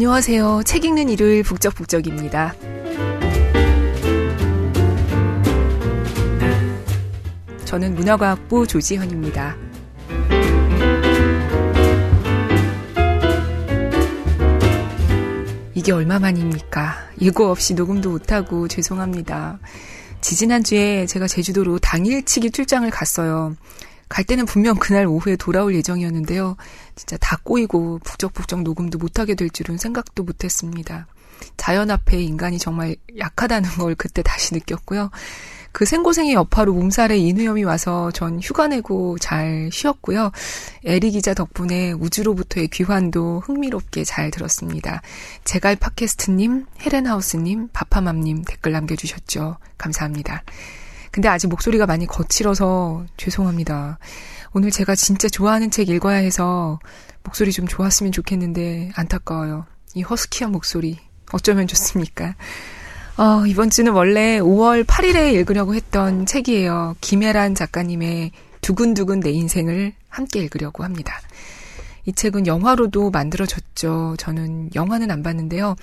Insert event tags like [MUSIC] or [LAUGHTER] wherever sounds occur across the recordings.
안녕하세요. 책 읽는 일요일 북적북적입니다. 저는 문화과학부 조지현입니다. 이게 얼마만입니까? 예고 없이 녹음도 못하고 죄송합니다. 지지난주에 제가 제주도로 당일치기 출장을 갔어요. 갈 때는 분명 그날 오후에 돌아올 예정이었는데요. 진짜 다 꼬이고 북적북적 녹음도 못하게 될 줄은 생각도 못했습니다. 자연 앞에 인간이 정말 약하다는 걸 그때 다시 느꼈고요. 그 생고생의 여파로 몸살에 인후염이 와서 전 휴가 내고 잘 쉬었고요. 에리 기자 덕분에 우주로부터의 귀환도 흥미롭게 잘 들었습니다. 제갈 팟캐스트님, 헤렌하우스님, 바파맘님 댓글 남겨주셨죠. 감사합니다. 근데 아직 목소리가 많이 거칠어서 죄송합니다. 오늘 제가 진짜 좋아하는 책 읽어야 해서 목소리 좀 좋았으면 좋겠는데 안타까워요. 이 허스키한 목소리 어쩌면 좋습니까? 어, 이번 주는 원래 5월 8일에 읽으려고 했던 책이에요. 김혜란 작가님의 두근두근 내 인생을 함께 읽으려고 합니다. 이 책은 영화로도 만들어졌죠. 저는 영화는 안 봤는데요.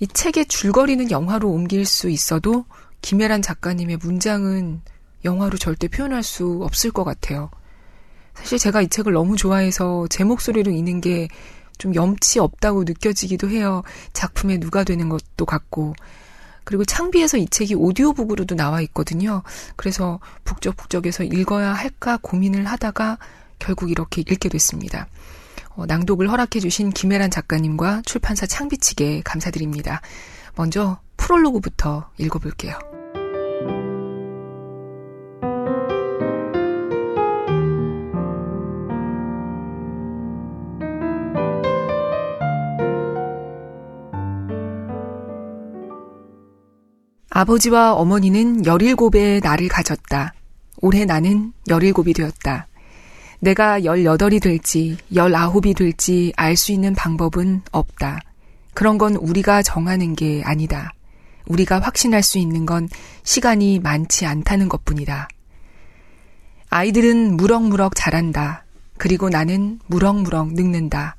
이 책의 줄거리는 영화로 옮길 수 있어도 김혜란 작가님의 문장은 영화로 절대 표현할 수 없을 것 같아요. 사실 제가 이 책을 너무 좋아해서 제 목소리로 읽는 게 좀 염치 없다고 느껴지기도 해요. 작품에 누가 되는 것도 같고. 그리고 창비에서 이 책이 오디오북으로도 나와 있거든요. 그래서 북적북적에서 읽어야 할까 고민을 하다가 결국 이렇게 읽게 됐습니다. 어, 낭독을 허락해주신 김혜란 작가님과 출판사 창비 측에 감사드립니다. 먼저 프롤로그부터 읽어볼게요. 아버지와 어머니는 17의 나를 가졌다. 올해 나는 17이 되었다. 내가 18이 될지 19이 될지 알 수 있는 방법은 없다. 그런 건 우리가 정하는 게 아니다. 우리가 확신할 수 있는 건 시간이 많지 않다는 것 뿐이다. 아이들은 무럭무럭 자란다. 그리고 나는 무럭무럭 늙는다.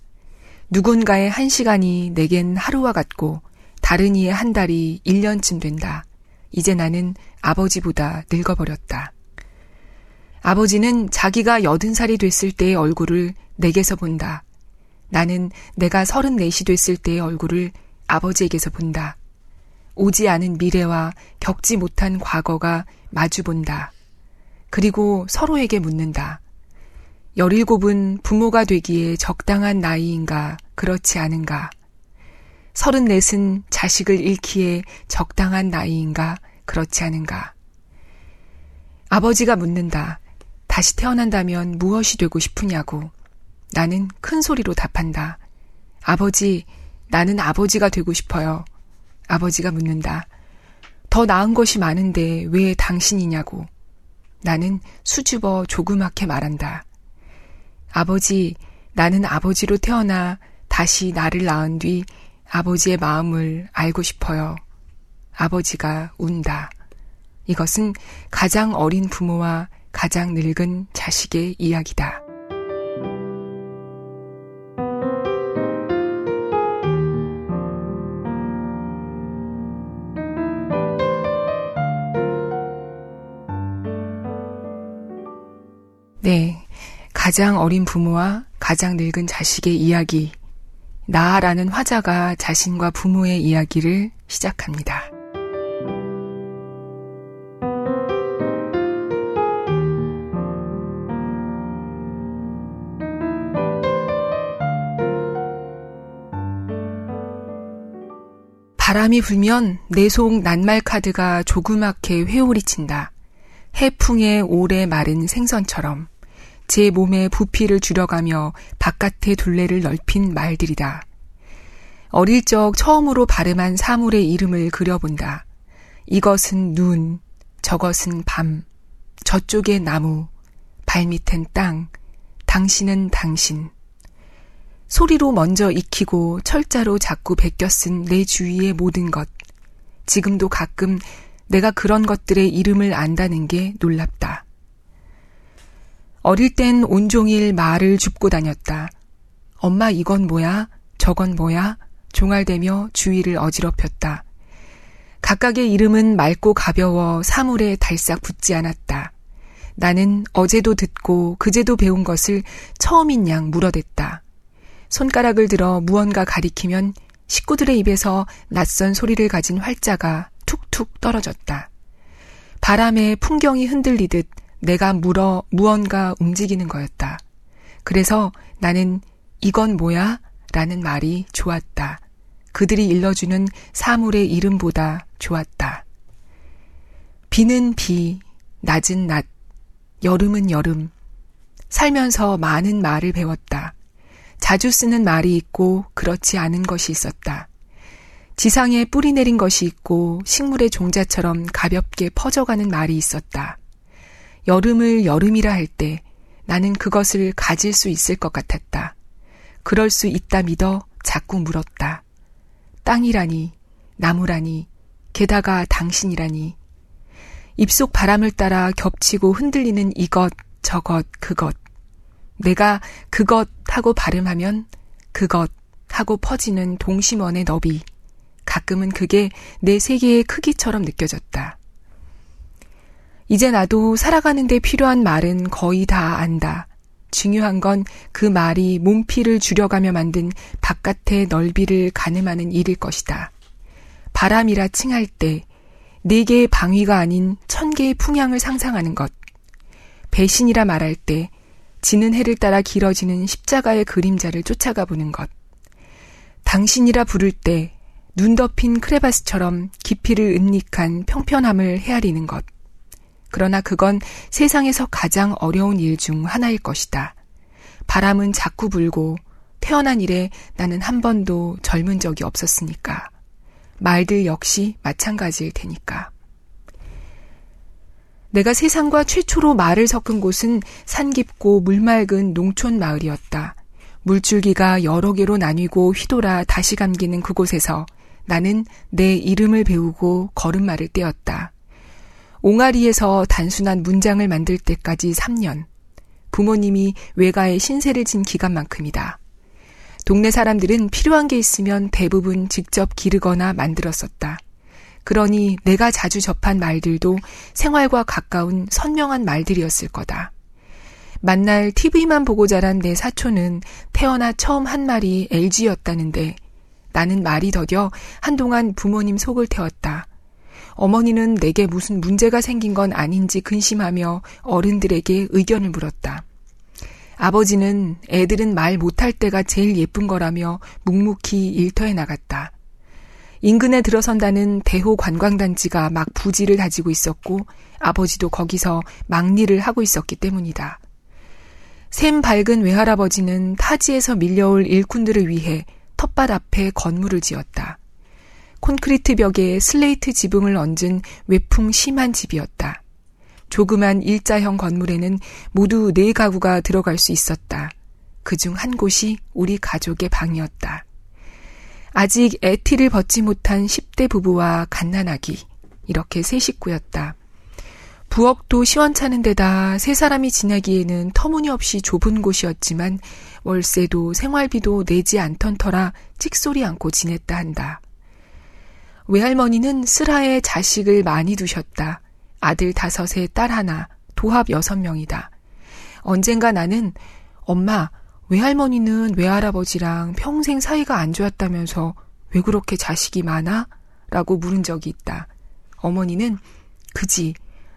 누군가의 한 시간이 내겐 하루와 같고 다른 이의 한 달이 1년쯤 된다. 이제 나는 아버지보다 늙어버렸다. 아버지는 자기가 여든 살이 됐을 때의 얼굴을 내게서 본다. 나는 내가 서른넷이 됐을 때의 얼굴을 아버지에게서 본다. 오지 않은 미래와 겪지 못한 과거가 마주본다. 그리고 서로에게 묻는다. 열일곱은 부모가 되기에 적당한 나이인가, 그렇지 않은가? 서른넷은 자식을 잃기에 적당한 나이인가, 그렇지 않은가? 아버지가 묻는다. 다시 태어난다면 무엇이 되고 싶으냐고. 나는 큰 소리로 답한다. 아버지, 나는 아버지가 되고 싶어요. 아버지가 묻는다. 더 나은 것이 많은데 왜 당신이냐고. 나는 수줍어 조그맣게 말한다. 아버지, 나는 아버지로 태어나 다시 나를 낳은 뒤 아버지의 마음을 알고 싶어요. 아버지가 운다. 이것은 가장 어린 부모와 가장 늙은 자식의 이야기다. 네. 가장 어린 부모와 가장 늙은 자식의 이야기. 나라는 화자가 자신과 부모의 이야기를 시작합니다. 바람이 불면 내 속 낱말 카드가 조그맣게 회오리친다. 해풍에 오래 마른 생선처럼 제 몸에 부피를 줄여가며 바깥의 둘레를 넓힌 말들이다. 어릴 적 처음으로 발음한 사물의 이름을 그려본다. 이것은 눈, 저것은 밤, 저쪽의 나무, 발밑엔 땅, 당신은 당신. 소리로 먼저 익히고 철자로 자꾸 베껴 쓴 내 주위의 모든 것. 지금도 가끔 내가 그런 것들의 이름을 안다는 게 놀랍다. 어릴 땐 온종일 말을 줍고 다녔다. 엄마 이건 뭐야? 저건 뭐야? 종알대며 주위를 어지럽혔다. 각각의 이름은 맑고 가벼워 사물에 달싹 붙지 않았다. 나는 어제도 듣고 그제도 배운 것을 처음인 양 물어댔다. 손가락을 들어 무언가 가리키면 식구들의 입에서 낯선 소리를 가진 활자가 툭툭 떨어졌다. 바람에 풍경이 흔들리듯 내가 물어 무언가 움직이는 거였다. 그래서 나는 이건 뭐야? 라는 말이 좋았다. 그들이 일러주는 사물의 이름보다 좋았다. 비는 비, 낮은 낮, 여름은 여름. 살면서 많은 말을 배웠다. 자주 쓰는 말이 있고 그렇지 않은 것이 있었다. 지상에 뿌리 내린 것이 있고 식물의 종자처럼 가볍게 퍼져가는 말이 있었다. 여름을 여름이라 할 때 나는 그것을 가질 수 있을 것 같았다. 그럴 수 있다 믿어 자꾸 물었다. 땅이라니, 나무라니, 게다가 당신이라니. 입속 바람을 따라 겹치고 흔들리는 이것, 저것, 그것. 내가 그것 하고 발음하면 그것 하고 퍼지는 동심원의 너비. 가끔은 그게 내 세계의 크기처럼 느껴졌다. 이제 나도 살아가는데 필요한 말은 거의 다 안다. 중요한 건 그 말이 몸피를 줄여가며 만든 바깥의 넓이를 가늠하는 일일 것이다. 바람이라 칭할 때, 네 개의 방위가 아닌 천 개의 풍향을 상상하는 것. 배신이라 말할 때, 지는 해를 따라 길어지는 십자가의 그림자를 쫓아가 보는 것. 당신이라 부를 때, 눈 덮인 크레바스처럼 깊이를 은닉한 평편함을 헤아리는 것. 그러나 그건 세상에서 가장 어려운 일 중 하나일 것이다. 바람은 자꾸 불고 태어난 이래 나는 한 번도 젊은 적이 없었으니까. 말들 역시 마찬가지일 테니까. 내가 세상과 최초로 말을 섞은 곳은 산 깊고 물 맑은 농촌 마을이었다. 물줄기가 여러 개로 나뉘고 휘돌아 다시 감기는 그곳에서 나는 내 이름을 배우고 걸음마를 떼었다. 옹알이에서 단순한 문장을 만들 때까지 3년. 부모님이 외가에 신세를 진 기간만큼이다. 동네 사람들은 필요한 게 있으면 대부분 직접 기르거나 만들었었다. 그러니 내가 자주 접한 말들도 생활과 가까운 선명한 말들이었을 거다. 만날 TV만 보고 자란 내 사촌은 태어나 처음 한 말이 LG였다는데 나는 말이 더뎌 한동안 부모님 속을 태웠다. 어머니는 내게 무슨 문제가 생긴 건 아닌지 근심하며 어른들에게 의견을 물었다. 아버지는 애들은 말 못할 때가 제일 예쁜 거라며 묵묵히 일터에 나갔다. 인근에 들어선다는 대호 관광단지가 막 부지를 다지고 있었고 아버지도 거기서 막리를 하고 있었기 때문이다. 샘 밝은 외할아버지는 타지에서 밀려올 일꾼들을 위해 텃밭 앞에 건물을 지었다. 콘크리트 벽에 슬레이트 지붕을 얹은 외풍 심한 집이었다. 조그만 일자형 건물에는 모두 네 가구가 들어갈 수 있었다. 그 중 한 곳이 우리 가족의 방이었다. 아직 애티를 벗지 못한 10대 부부와 갓난아기, 이렇게 세 식구였다. 부엌도 시원찮은 데다 세 사람이 지내기에는 터무니없이 좁은 곳이었지만 월세도 생활비도 내지 않던 터라 찍소리 않고 지냈다 한다. 외할머니는 슬하에 자식을 많이 두셨다. 아들 다섯에 딸 하나, 도합 여섯 명이다. 언젠가 나는 엄마, 외할머니는 외할아버지랑 평생 사이가 안 좋았다면서 왜 그렇게 자식이 많아? 라고 물은 적이 있다. 어머니는 그지.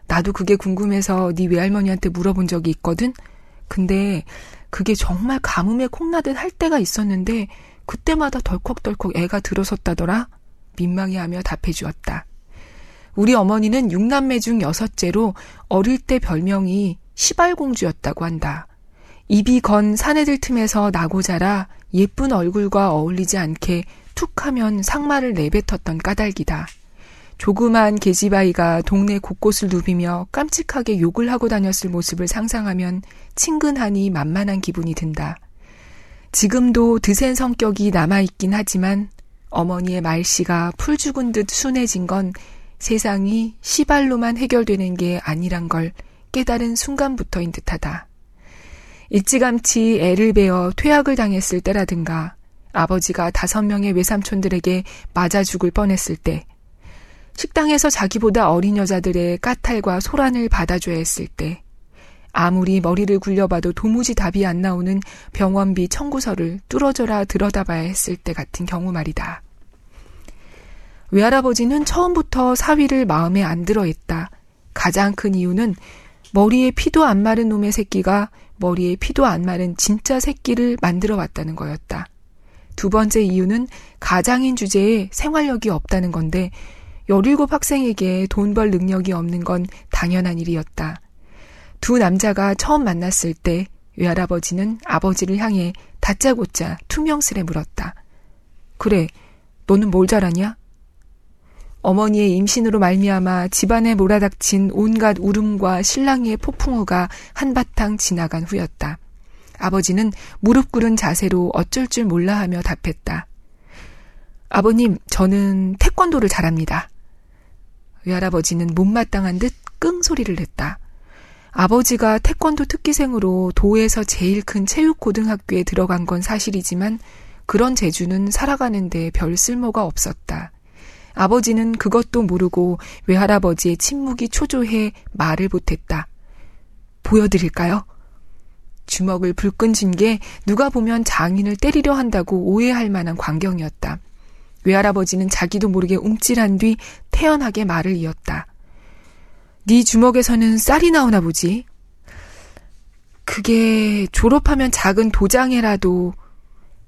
나도 그게 궁금해서 네 외할머니한테 물어본 적이 있거든. 근데 그게 정말 가뭄에 콩나듯 할 때가 있었는데 그때마다 덜컥덜컥 애가 들어섰다더라. 민망해하며 답해 주었다. 우리 어머니는 육남매 중 여섯째로 어릴 때 별명이 시발공주였다고 한다. 입이 건 사내들 틈에서 나고 자라 예쁜 얼굴과 어울리지 않게 툭 하면 상마를 내뱉었던 까닭이다. 조그만 계집아이가 동네 곳곳을 누비며 깜찍하게 욕을 하고 다녔을 모습을 상상하면 친근하니 만만한 기분이 든다. 지금도 드센 성격이 남아있긴 하지만 어머니의 말씨가 풀 죽은 듯 순해진 건 세상이 시발로만 해결되는 게 아니란 걸 깨달은 순간부터인 듯하다. 일찌감치 애를 베어 퇴학을 당했을 때라든가 아버지가 다섯 명의 외삼촌들에게 맞아 죽을 뻔했을 때, 식당에서 자기보다 어린 여자들의 까탈과 소란을 받아줘야 했을 때, 아무리 머리를 굴려봐도 도무지 답이 안 나오는 병원비 청구서를 뚫어져라 들여다봐야 했을 때 같은 경우 말이다. 외할아버지는 처음부터 사위를 마음에 안 들어 했다. 가장 큰 이유는 머리에 피도 안 마른 놈의 새끼가 머리에 피도 안 마른 진짜 새끼를 만들어 왔다는 거였다. 두 번째 이유는 가장인 주제에 생활력이 없다는 건데 17 학생에게 돈 벌 능력이 없는 건 당연한 일이었다. 두 남자가 처음 만났을 때 외할아버지는 아버지를 향해 다짜고짜 투명스레 물었다. 그래, 너는 뭘 잘하냐? 어머니의 임신으로 말미암아 집안에 몰아닥친 온갖 울음과 신랑이의 폭풍우가 한바탕 지나간 후였다. 아버지는 무릎 꿇은 자세로 어쩔 줄 몰라 하며 답했다. 아버님, 저는 태권도를 잘합니다. 외할아버지는 못마땅한 듯 끙 소리를 냈다. 아버지가 태권도 특기생으로 도에서 제일 큰 체육고등학교에 들어간 건 사실이지만 그런 재주는 살아가는데 별 쓸모가 없었다. 아버지는 그것도 모르고 외할아버지의 침묵이 초조해 말을 못했다. 보여드릴까요? 주먹을 불끈 쥔 게 누가 보면 장인을 때리려 한다고 오해할 만한 광경이었다. 외할아버지는 자기도 모르게 움찔한 뒤 태연하게 말을 이었다. 네 주먹에서는 쌀이 나오나 보지? 그게 졸업하면 작은 도장에라도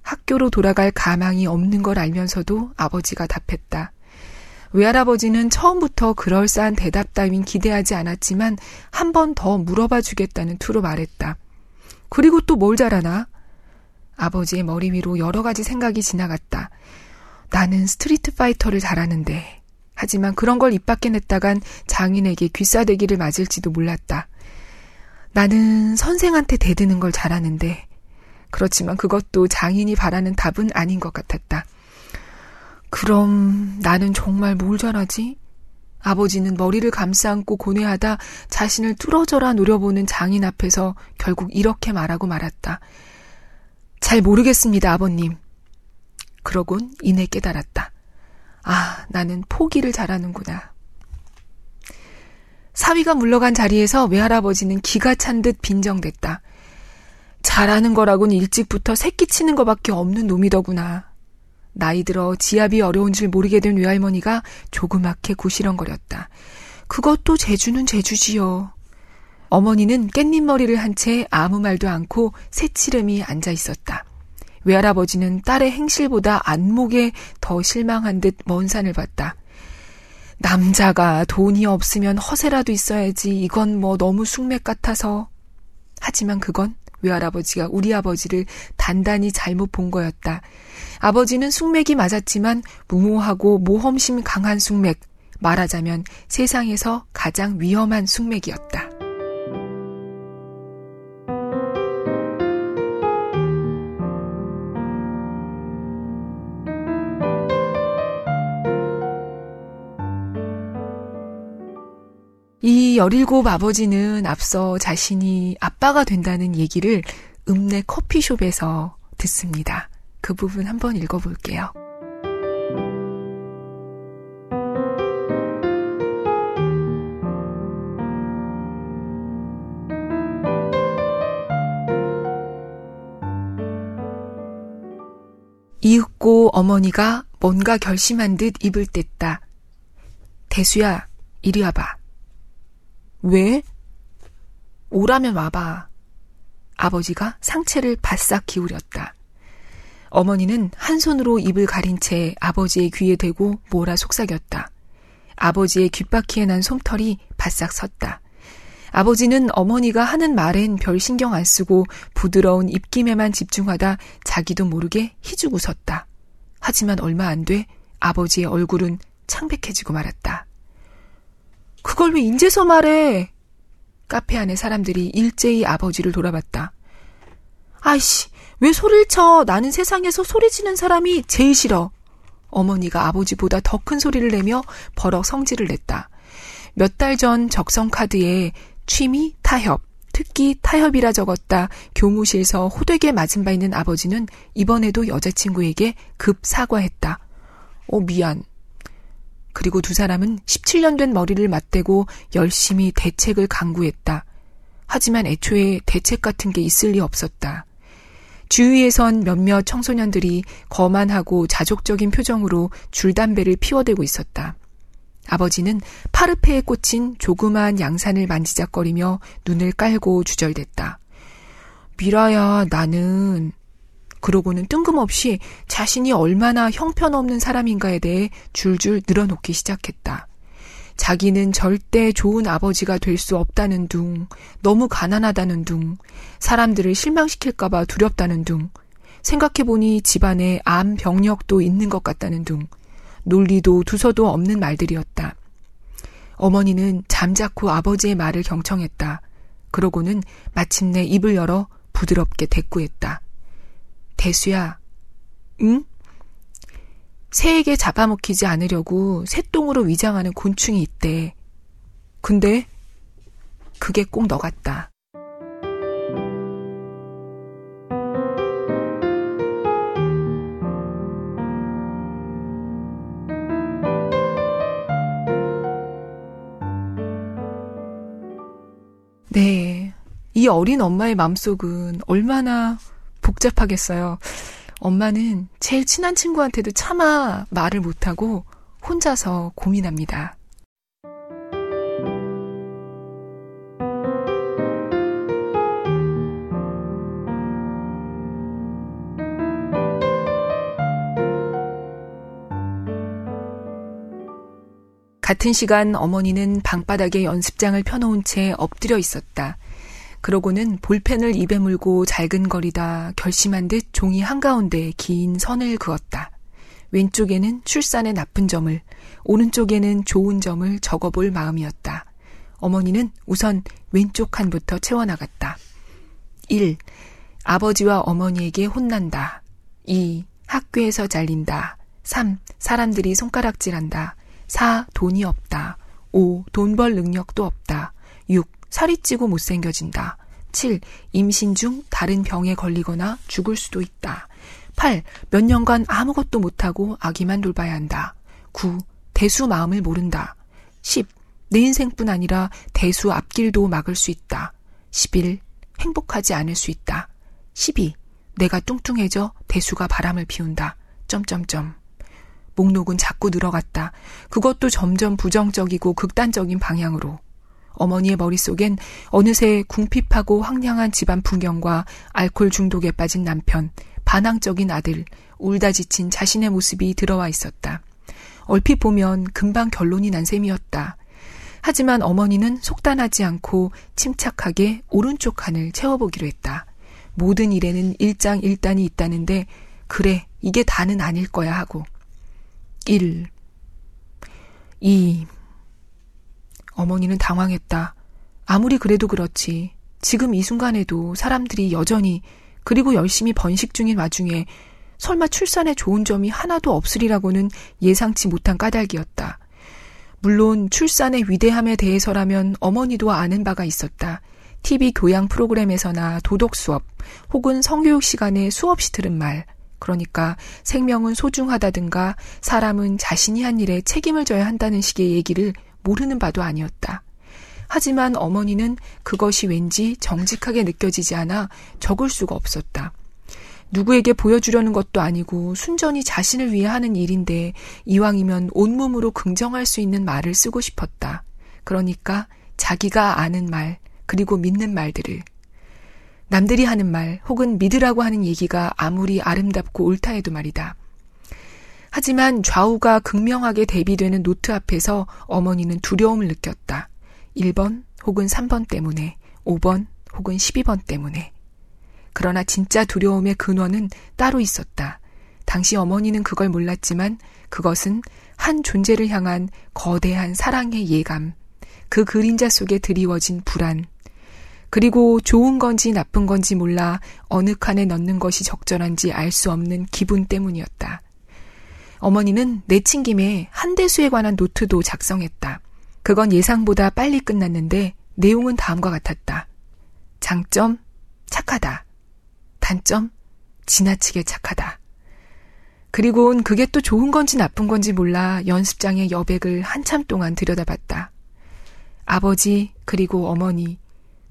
학교로 돌아갈 가망이 없는 걸 알면서도 아버지가 답했다. 외할아버지는 처음부터 그럴싸한 대답 따윈 기대하지 않았지만 한 번 더 물어봐 주겠다는 투로 말했다. 그리고 또 뭘 잘하나? 아버지의 머리 위로 여러 가지 생각이 지나갔다. 나는 스트리트 파이터를 잘하는데. 하지만 그런 걸 입 밖에 냈다간 장인에게 귀싸대기를 맞을지도 몰랐다. 나는 선생한테 대드는 걸 잘하는데. 그렇지만 그것도 장인이 바라는 답은 아닌 것 같았다. 그럼 나는 정말 뭘 잘하지? 아버지는 머리를 감싸안고 고뇌하다 자신을 뚫어져라 노려보는 장인 앞에서 결국 이렇게 말하고 말았다. 잘 모르겠습니다, 아버님. 그러곤 이내 깨달았다. 아, 나는 포기를 잘하는구나. 사위가 물러간 자리에서 외할아버지는 기가 찬 듯 빈정댔다. 잘하는 거라곤 일찍부터 새끼 치는 거밖에 없는 놈이더구나. 나이 들어 지압이 어려운 줄 모르게 된 외할머니가 조그맣게 구시렁거렸다. 그것도 제주는 제주지요. 어머니는 깻잎머리를 한 채 아무 말도 않고 새치름이 앉아 있었다. 외할아버지는 딸의 행실보다 안목에 더 실망한 듯 먼 산을 봤다. 남자가 돈이 없으면 허세라도 있어야지 이건 뭐 너무 숙맥 같아서. 하지만 그건 외할아버지가 우리 아버지를 단단히 잘못 본 거였다. 아버지는 숙맥이 맞았지만 무모하고 모험심 강한 숙맥, 말하자면 세상에서 가장 위험한 숙맥이었다. 이17 아버지는 앞서 자신이 아빠가 된다는 얘기를 읍내 커피숍에서 듣습니다. 그 부분 한번 읽어볼게요. 이윽고 어머니가 뭔가 결심한 듯 입을 뗐다. 대수야, 이리 와봐. 왜? 오라면 와봐. 아버지가 상체를 바싹 기울였다. 어머니는 한 손으로 입을 가린 채 아버지의 귀에 대고 뭐라 속삭였다. 아버지의 귓바퀴에 난 솜털이 바싹 섰다. 아버지는 어머니가 하는 말엔 별 신경 안 쓰고 부드러운 입김에만 집중하다 자기도 모르게 희죽 웃었다. 하지만 얼마 안 돼 아버지의 얼굴은 창백해지고 말았다. 그걸 왜 인제서 말해? 카페 안에 사람들이 일제히 아버지를 돌아봤다. 아이씨, 왜 소리를 쳐? 나는 세상에서 소리 지는 사람이 제일 싫어. 어머니가 아버지보다 더 큰 소리를 내며 버럭 성질을 냈다. 몇 달 전 적성카드에 취미, 타협, 특기 타협이라 적었다 교무실서 호되게 맞은 바 있는 아버지는 이번에도 여자친구에게 급 사과했다. 어, 미안. 그리고 두 사람은 17년 된 머리를 맞대고 열심히 대책을 강구했다. 하지만 애초에 대책 같은 게 있을 리 없었다. 주위에선 몇몇 청소년들이 거만하고 자족적인 표정으로 줄담배를 피워대고 있었다. 아버지는 파르페에 꽂힌 조그만 양산을 만지작거리며 눈을 깔고 주절댔다. 미라야, 나는. 그러고는 뜬금없이 자신이 얼마나 형편없는 사람인가에 대해 줄줄 늘어놓기 시작했다. 자기는 절대 좋은 아버지가 될 수 없다는 둥, 너무 가난하다는 둥, 사람들을 실망시킬까봐 두렵다는 둥, 생각해보니 집안에 암 병력도 있는 것 같다는 둥, 논리도 두서도 없는 말들이었다. 어머니는 잠자코 아버지의 말을 경청했다. 그러고는 마침내 입을 열어 부드럽게 대꾸했다. 대수야, 응? 새에게 잡아먹히지 않으려고 새똥으로 위장하는 곤충이 있대. 근데 그게 꼭 너 같다. 네. 이 어린 엄마의 마음속은 얼마나 복잡하겠어요. 엄마는 제일 친한 친구한테도 차마 말을 못하고 혼자서 고민합니다. 같은 시간 어머니는 방바닥에 연습장을 펴놓은 채 엎드려 있었다. 그러고는 볼펜을 입에 물고 잘근거리다 결심한 듯 종이 한가운데 긴 선을 그었다. 왼쪽에는 출산의 나쁜 점을, 오른쪽에는 좋은 점을 적어볼 마음이었다. 어머니는 우선 왼쪽 칸부터 채워나갔다. 1. 아버지와 어머니에게 혼난다. 2. 학교에서 잘린다. 3. 사람들이 손가락질한다. 4. 돈이 없다. 5. 돈 벌 능력도 없다. 6. 살이 찌고 못생겨진다. 7. 임신 중 다른 병에 걸리거나 죽을 수도 있다. 8. 몇 년간 아무것도 못하고 아기만 돌봐야 한다. 9. 대수 마음을 모른다. 10. 내 인생뿐 아니라 대수 앞길도 막을 수 있다. 11. 행복하지 않을 수 있다. 12. 내가 뚱뚱해져 대수가 바람을 피운다. 점점점. 목록은 자꾸 늘어갔다. 그것도 점점 부정적이고 극단적인 방향으로. 어머니의 머릿속엔 어느새 궁핍하고 황량한 집안 풍경과 알코올 중독에 빠진 남편, 반항적인 아들, 울다 지친 자신의 모습이 들어와 있었다. 얼핏 보면 금방 결론이 난 셈이었다. 하지만 어머니는 속단하지 않고 침착하게 오른쪽 칸을 채워보기로 했다. 모든 일에는 일장일단이 있다는데, 그래, 이게 다는 아닐 거야 하고. 1. 2. 어머니는 당황했다. 아무리 그래도 그렇지. 지금 이 순간에도 사람들이 여전히 그리고 열심히 번식 중인 와중에 설마 출산에 좋은 점이 하나도 없으리라고는 예상치 못한 까닭이었다. 물론 출산의 위대함에 대해서라면 어머니도 아는 바가 있었다. TV 교양 프로그램에서나 도덕 수업 혹은 성교육 시간에 수없이 들은 말. 그러니까 생명은 소중하다든가 사람은 자신이 한 일에 책임을 져야 한다는 식의 얘기를 모르는 바도 아니었다. 하지만 어머니는 그것이 왠지 정직하게 느껴지지 않아 적을 수가 없었다. 누구에게 보여주려는 것도 아니고 순전히 자신을 위해 하는 일인데 이왕이면 온몸으로 긍정할 수 있는 말을 쓰고 싶었다. 그러니까 자기가 아는 말, 그리고 믿는 말들을. 남들이 하는 말, 혹은 믿으라고 하는 얘기가 아무리 아름답고 옳다 해도 말이다. 하지만 좌우가 극명하게 대비되는 노트 앞에서 어머니는 두려움을 느꼈다. 1번 혹은 3번 때문에, 5번 혹은 12번 때문에. 그러나 진짜 두려움의 근원은 따로 있었다. 당시 어머니는 그걸 몰랐지만 그것은 한 존재를 향한 거대한 사랑의 예감, 그 그림자 속에 드리워진 불안, 그리고 좋은 건지 나쁜 건지 몰라 어느 칸에 넣는 것이 적절한지 알 수 없는 기분 때문이었다. 어머니는 내친 김에 한대수에 관한 노트도 작성했다. 그건 예상보다 빨리 끝났는데 내용은 다음과 같았다. 장점, 착하다. 단점, 지나치게 착하다. 그리곤 그게 또 좋은 건지 나쁜 건지 몰라 연습장의 여백을 한참 동안 들여다봤다. 아버지, 그리고 어머니,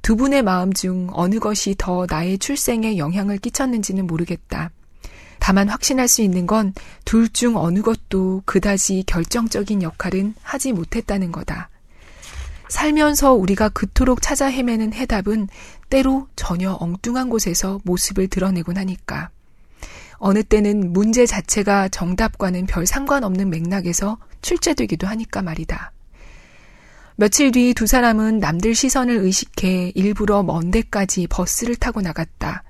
두 분의 마음 중 어느 것이 더 나의 출생에 영향을 끼쳤는지는 모르겠다. 다만 확신할 수 있는 건 둘 중 어느 것도 그다지 결정적인 역할은 하지 못했다는 거다. 살면서 우리가 그토록 찾아 헤매는 해답은 때로 전혀 엉뚱한 곳에서 모습을 드러내곤 하니까. 어느 때는 문제 자체가 정답과는 별 상관없는 맥락에서 출제되기도 하니까 말이다. 며칠 뒤 두 사람은 남들 시선을 의식해 일부러 먼 데까지 버스를 타고 나갔다.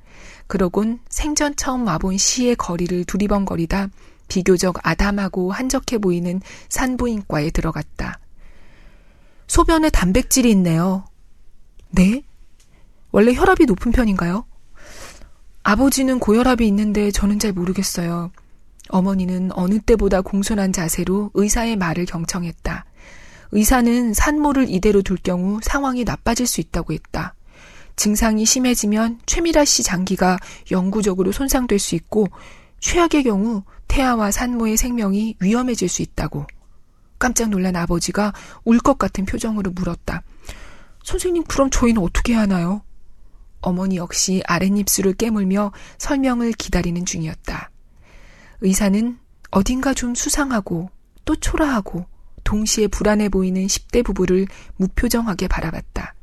그러곤 생전 처음 와본 시의 거리를 두리번거리다 비교적 아담하고 한적해 보이는 산부인과에 들어갔다. 소변에 단백질이 있네요. 네? 원래 혈압이 높은 편인가요? 아버지는 고혈압이 있는데 저는 잘 모르겠어요. 어머니는 어느 때보다 공손한 자세로 의사의 말을 경청했다. 의사는 산모를 이대로 둘 경우 상황이 나빠질 수 있다고 했다. 증상이 심해지면 최미라 씨 장기가 영구적으로 손상될 수 있고 최악의 경우 태아와 산모의 생명이 위험해질 수 있다고. 깜짝 놀란 아버지가 울 것 같은 표정으로 물었다. 선생님, 그럼 저희는 어떻게 하나요? 어머니 역시 아랫입술을 깨물며 설명을 기다리는 중이었다. 의사는 어딘가 좀 수상하고 또 초라하고 동시에 불안해 보이는 10대 부부를 무표정하게 바라봤다.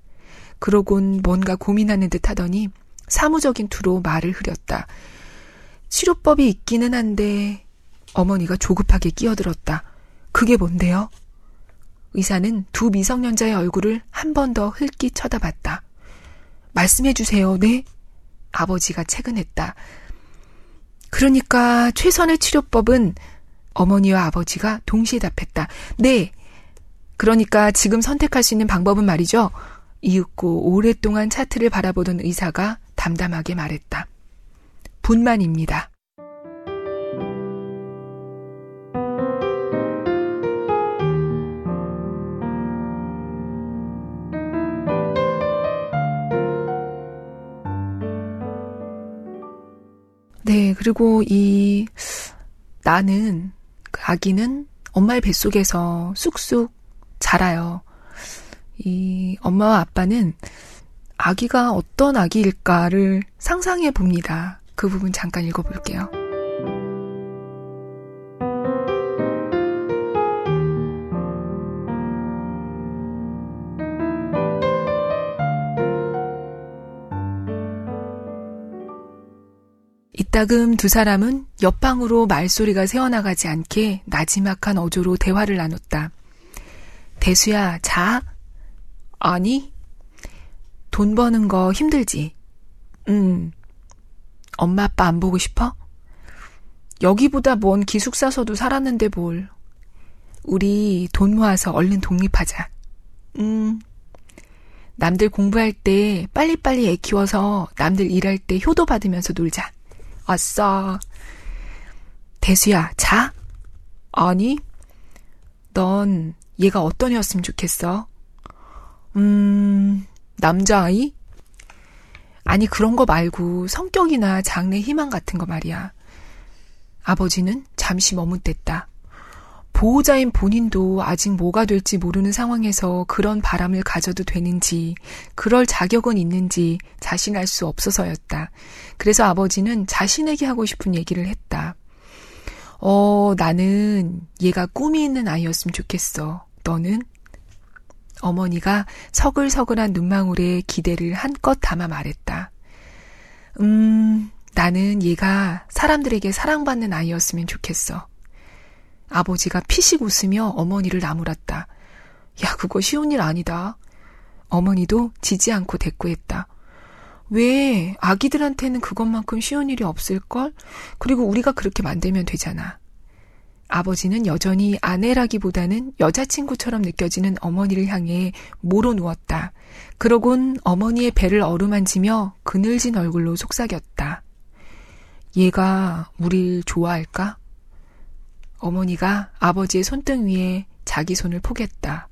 그러곤 뭔가 고민하는 듯 하더니 사무적인 투로 말을 흐렸다. 치료법이 있기는 한데 어머니가 조급하게 끼어들었다. 그게 뭔데요? 의사는 두 미성년자의 얼굴을 한 번 더 흘끼 쳐다봤다. 말씀해 주세요. 네? 아버지가 채근했다. 그러니까 최선의 치료법은 어머니와 아버지가 동시에 답했다. 네. 그러니까 지금 선택할 수 있는 방법은 말이죠. 이윽고 오랫동안 차트를 바라보던 의사가 담담하게 말했다. 분만입니다. 네, 그리고 이 나는 그 아기는 엄마의 뱃속에서 쑥쑥 자라요. 이 엄마와 아빠는 아기가 어떤 아기일까를 상상해 봅니다. 그 부분 잠깐 읽어볼게요. 이따금 두 사람은 옆방으로 말소리가 새어나가지 않게 나지막한 어조로 대화를 나눴다. 대수야, 자? 아니? 돈 버는 거 힘들지? 음. 엄마 아빠 안 보고 싶어? 여기보다 먼 기숙사서도 살았는데 뭘. 우리 돈 모아서 얼른 독립하자. 음. 남들 공부할 때 빨리빨리 애 키워서 남들 일할 때 효도 받으면서 놀자. 아싸. 대수야, 자? 아니, 넌 얘가 어떤 애였으면 좋겠어? 음, 남자아이? 아니, 그런 거 말고 성격이나 장래 희망 같은 거 말이야. 아버지는 잠시 머뭇댔다. 보호자인 본인도 아직 뭐가 될지 모르는 상황에서 그런 바람을 가져도 되는지, 그럴 자격은 있는지 자신할 수 없어서였다. 그래서 아버지는 자신에게 하고 싶은 얘기를 했다. 어, 나는 얘가 꿈이 있는 아이였으면 좋겠어. 너는? 어머니가 서글서글한 눈망울에 기대를 한껏 담아 말했다. 음, 나는 얘가 사람들에게 사랑받는 아이였으면 좋겠어. 아버지가 피식 웃으며 어머니를 나무랐다. 야, 그거 쉬운 일 아니다. 어머니도 지지 않고 대꾸했다. 왜 아기들한테는 그것만큼 쉬운 일이 없을걸? 그리고 우리가 그렇게 만들면 되잖아. 아버지는 여전히 아내라기보다는 여자친구처럼 느껴지는 어머니를 향해 모로 누웠다. 그러곤 어머니의 배를 어루만지며 그늘진 얼굴로 속삭였다. 얘가 우릴 좋아할까? 어머니가 아버지의 손등 위에 자기 손을 포겠다.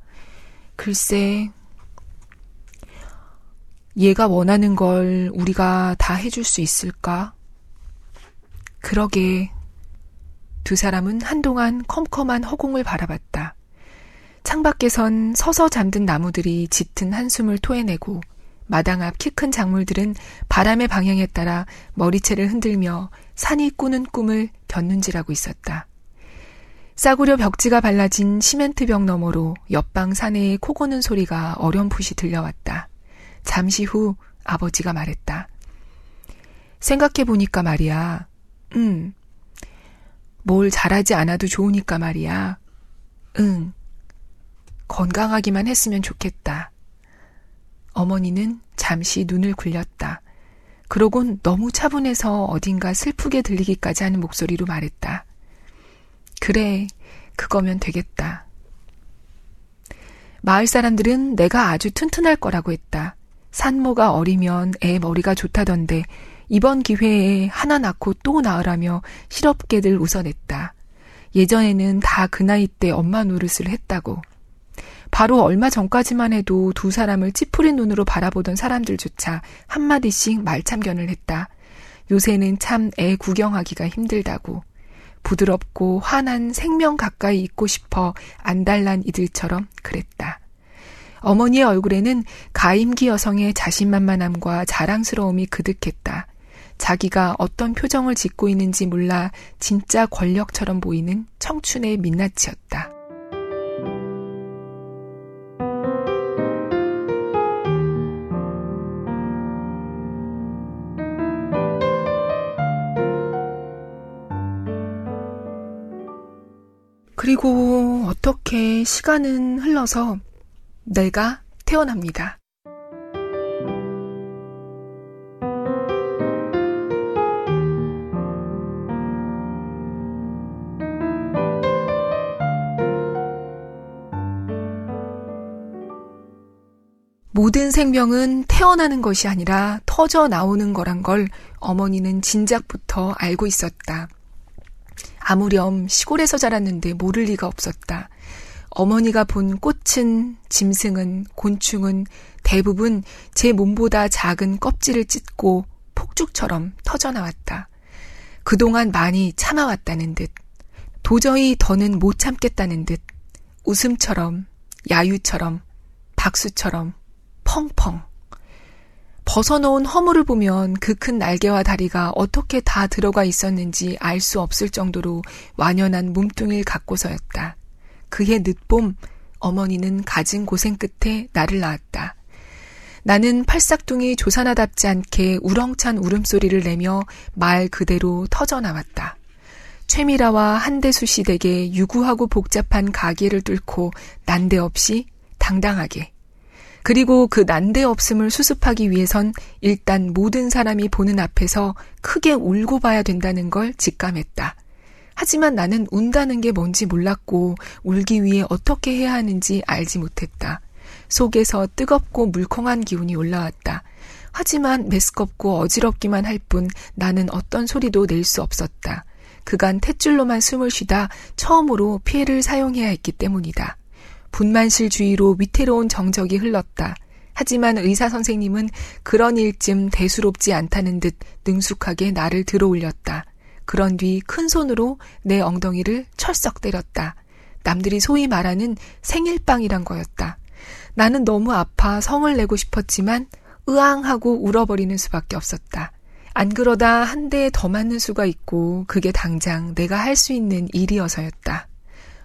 글쎄, 얘가 원하는 걸 우리가 다 해줄 수 있을까? 그러게. 두 사람은 한동안 컴컴한 허공을 바라봤다. 창밖에선 서서 잠든 나무들이 짙은 한숨을 토해내고 마당 앞 키 큰 작물들은 바람의 방향에 따라 머리채를 흔들며 산이 꾸는 꿈을 곁눈질하고 있었다. 싸구려 벽지가 발라진 시멘트 벽 너머로 옆방 사내의 코 고는 소리가 어렴풋이 들려왔다. 잠시 후 아버지가 말했다. 생각해보니까 말이야. 응. 뭘 잘하지 않아도 좋으니까 말이야. 응. 건강하기만 했으면 좋겠다. 어머니는 잠시 눈을 굴렸다. 그러곤 너무 차분해서 어딘가 슬프게 들리기까지 하는 목소리로 말했다. 그래, 그거면 되겠다. 마을 사람들은 내가 아주 튼튼할 거라고 했다. 산모가 어리면 애 머리가 좋다던데 이번 기회에 하나 낳고 또 낳으라며 실업계들 웃어냈다. 예전에는 다 그 나이 때 엄마 노릇을 했다고. 바로 얼마 전까지만 해도 두 사람을 찌푸린 눈으로 바라보던 사람들조차 한마디씩 말참견을 했다. 요새는 참 애 구경하기가 힘들다고. 부드럽고 환한 생명 가까이 있고 싶어 안달난 이들처럼 그랬다. 어머니의 얼굴에는 가임기 여성의 자신만만함과 자랑스러움이 그득했다. 자기가 어떤 표정을 짓고 있는지 몰라 진짜 권력처럼 보이는 청춘의 민낯이었다. 그리고 어떻게 시간은 흘러서 내가 태어납니다. 모든 생명은 태어나는 것이 아니라 터져 나오는 거란 걸 어머니는 진작부터 알고 있었다. 아무렴 시골에서 자랐는데 모를 리가 없었다. 어머니가 본 꽃은, 짐승은, 곤충은 대부분 제 몸보다 작은 껍질을 찢고 폭죽처럼 터져나왔다. 그동안 많이 참아왔다는 듯, 도저히 더는 못 참겠다는 듯, 웃음처럼, 야유처럼, 박수처럼, 펑펑. 벗어놓은 허물을 보면 그 큰 날개와 다리가 어떻게 다 들어가 있었는지 알 수 없을 정도로 완연한 몸뚱이를 갖고서였다. 그해 늦봄 어머니는 가진 고생 끝에 나를 낳았다. 나는 팔싹둥이 조사나답지 않게 우렁찬 울음소리를 내며 말 그대로 터져 나왔다. 최미라와 한대수 씨 댁에 유구하고 복잡한 가게를 뚫고 난데없이 당당하게 그리고 그 난데없음을 수습하기 위해선 일단 모든 사람이 보는 앞에서 크게 울고 봐야 된다는 걸 직감했다. 하지만 나는 운다는 게 뭔지 몰랐고 울기 위해 어떻게 해야 하는지 알지 못했다. 속에서 뜨겁고 물컹한 기운이 올라왔다. 하지만 메스껍고 어지럽기만 할 뿐 나는 어떤 소리도 낼 수 없었다. 그간 탯줄로만 숨을 쉬다 처음으로 피해를 사용해야 했기 때문이다. 분만실 주위로 위태로운 정적이 흘렀다. 하지만 의사 선생님은 그런 일쯤 대수롭지 않다는 듯 능숙하게 나를 들어 올렸다. 그런 뒤 큰 손으로 내 엉덩이를 철썩 때렸다. 남들이 소위 말하는 생일빵이란 거였다. 나는 너무 아파 성을 내고 싶었지만 으앙하고 울어버리는 수밖에 없었다. 안 그러다 한 대 더 맞는 수가 있고 그게 당장 내가 할 수 있는 일이어서였다.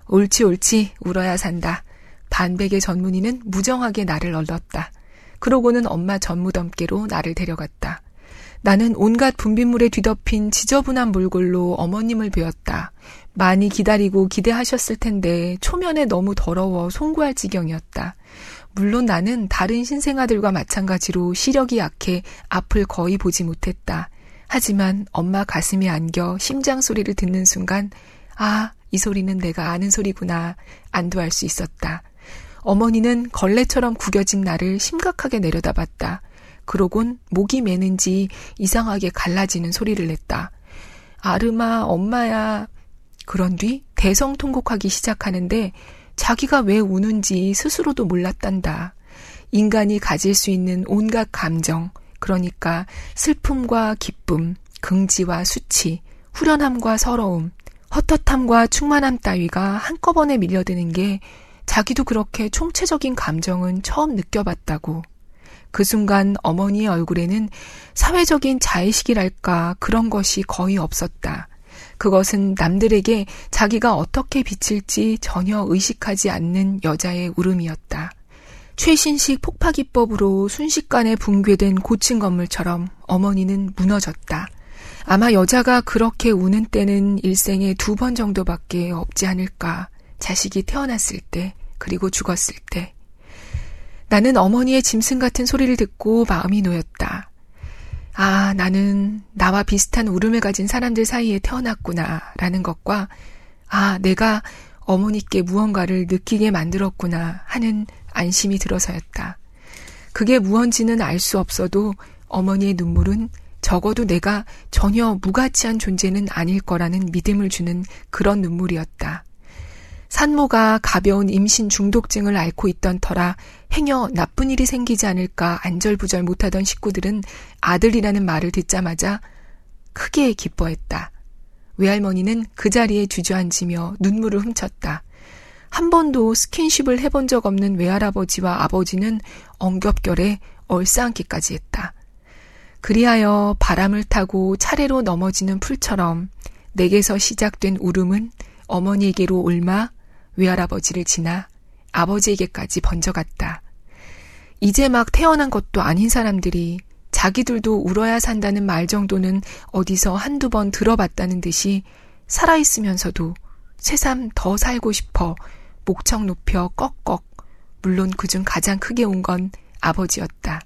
옳지 옳지 울어야 산다. 반백의 전문의는 무정하게 나를 얼렀다. 그러고는 엄마 전무덤께로 나를 데려갔다. 나는 온갖 분비물에 뒤덮인 지저분한 몰골로 어머님을 배웠다. 많이 기다리고 기대하셨을 텐데 초면에 너무 더러워 송구할 지경이었다. 물론 나는 다른 신생아들과 마찬가지로 시력이 약해 앞을 거의 보지 못했다. 하지만 엄마 가슴에 안겨 심장 소리를 듣는 순간, 아, 이 소리는 내가 아는 소리구나. 안도할 수 있었다. 어머니는 걸레처럼 구겨진 나를 심각하게 내려다봤다. 그러곤 목이 매는지 이상하게 갈라지는 소리를 냈다. 아르마, 엄마야. 그런 뒤 대성통곡하기 시작하는데 자기가 왜 우는지 스스로도 몰랐단다. 인간이 가질 수 있는 온갖 감정, 그러니까 슬픔과 기쁨, 긍지와 수치, 후련함과 서러움, 헛헛함과 충만함 따위가 한꺼번에 밀려드는 게 자기도 그렇게 총체적인 감정은 처음 느껴봤다고. 그 순간 어머니의 얼굴에는 사회적인 자의식이랄까 그런 것이 거의 없었다. 그것은 남들에게 자기가 어떻게 비칠지 전혀 의식하지 않는 여자의 울음이었다. 최신식 폭파기법으로 순식간에 붕괴된 고층 건물처럼 어머니는 무너졌다. 아마 여자가 그렇게 우는 때는 일생에 두 번 정도밖에 없지 않을까. 자식이 태어났을 때, 그리고 죽었을 때. 나는 어머니의 짐승 같은 소리를 듣고 마음이 놓였다. 아, 나는 나와 비슷한 울음을 가진 사람들 사이에 태어났구나, 라는 것과, 아, 내가 어머니께 무언가를 느끼게 만들었구나 하는 안심이 들어서였다. 그게 무언지는 알 수 없어도 어머니의 눈물은 적어도 내가 전혀 무가치한 존재는 아닐 거라는 믿음을 주는 그런 눈물이었다. 산모가 가벼운 임신 중독증을 앓고 있던 터라 행여 나쁜 일이 생기지 않을까 안절부절 못하던 식구들은 아들이라는 말을 듣자마자 크게 기뻐했다. 외할머니는 그 자리에 주저앉으며 눈물을 훔쳤다. 한 번도 스킨십을 해본 적 없는 외할아버지와 아버지는 엉겹결에 얼싸안기까지 했다. 그리하여 바람을 타고 차례로 넘어지는 풀처럼 내게서 시작된 울음은 어머니에게로 올마 외할아버지를 지나 아버지에게까지 번져갔다. 이제 막 태어난 것도 아닌 사람들이 자기들도 울어야 산다는 말 정도는 어디서 한두 번 들어봤다는 듯이 살아있으면서도 새삼 더 살고 싶어 목청 높여 꺽꺽 물론 그중 가장 크게 온 건 아버지였다.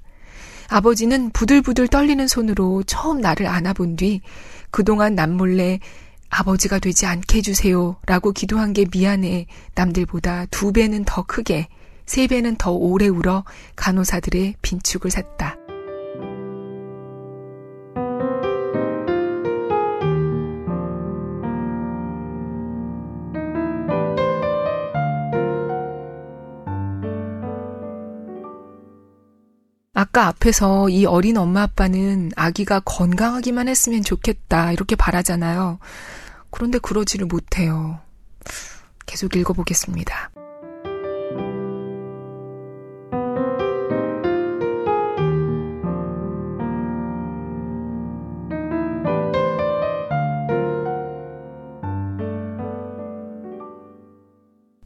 아버지는 부들부들 떨리는 손으로 처음 나를 안아본 뒤 그동안 남몰래 아버지가 되지 않게 해주세요 라고 기도한 게 미안해 남들보다 두 배는 더 크게 세 배는 더 오래 울어 간호사들의 빈축을 샀다. 아까 앞에서 이 어린 엄마 아빠는 아기가 건강하기만 했으면 좋겠다 이렇게 바라잖아요. 그런데 그러지를 못해요. 계속 읽어보겠습니다.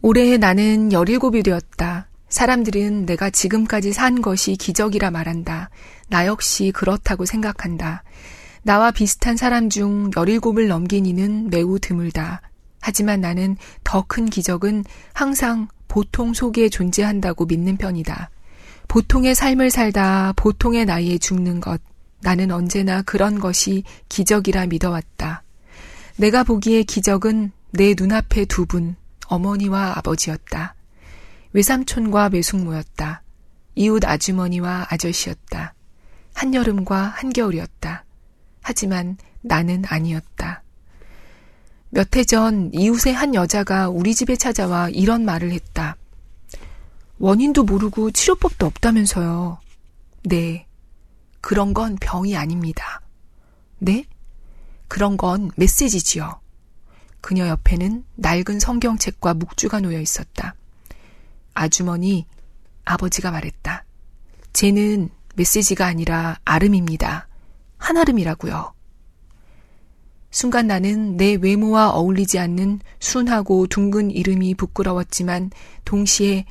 올해 나는 17이 되었다. 사람들은 내가 지금까지 산 것이 기적이라 말한다. 나 역시 그렇다고 생각한다. 나와 비슷한 사람 중 17을 넘긴 이는 매우 드물다. 하지만 나는 더 큰 기적은 항상 보통 속에 존재한다고 믿는 편이다. 보통의 삶을 살다 보통의 나이에 죽는 것. 나는 언제나 그런 것이 기적이라 믿어왔다. 내가 보기에 기적은 내 눈앞의 두 분, 어머니와 아버지였다. 외삼촌과 외숙모였다. 이웃 아주머니와 아저씨였다. 한여름과 한겨울이었다. 하지만 나는 아니었다. 몇 해 전 이웃의 한 여자가 우리 집에 찾아와 이런 말을 했다. 원인도 모르고 치료법도 없다면서요. 네. 그런 건 병이 아닙니다. 네? 그런 건 메시지지요. 그녀 옆에는 낡은 성경책과 묵주가 놓여 있었다. 아주머니, 아버지가 말했다. 쟤는 메시지가 아니라 아름입니다. 한아름이라고요. 순간 나는 내 외모와 어울리지 않는 순하고 둥근 이름이 부끄러웠지만 동시에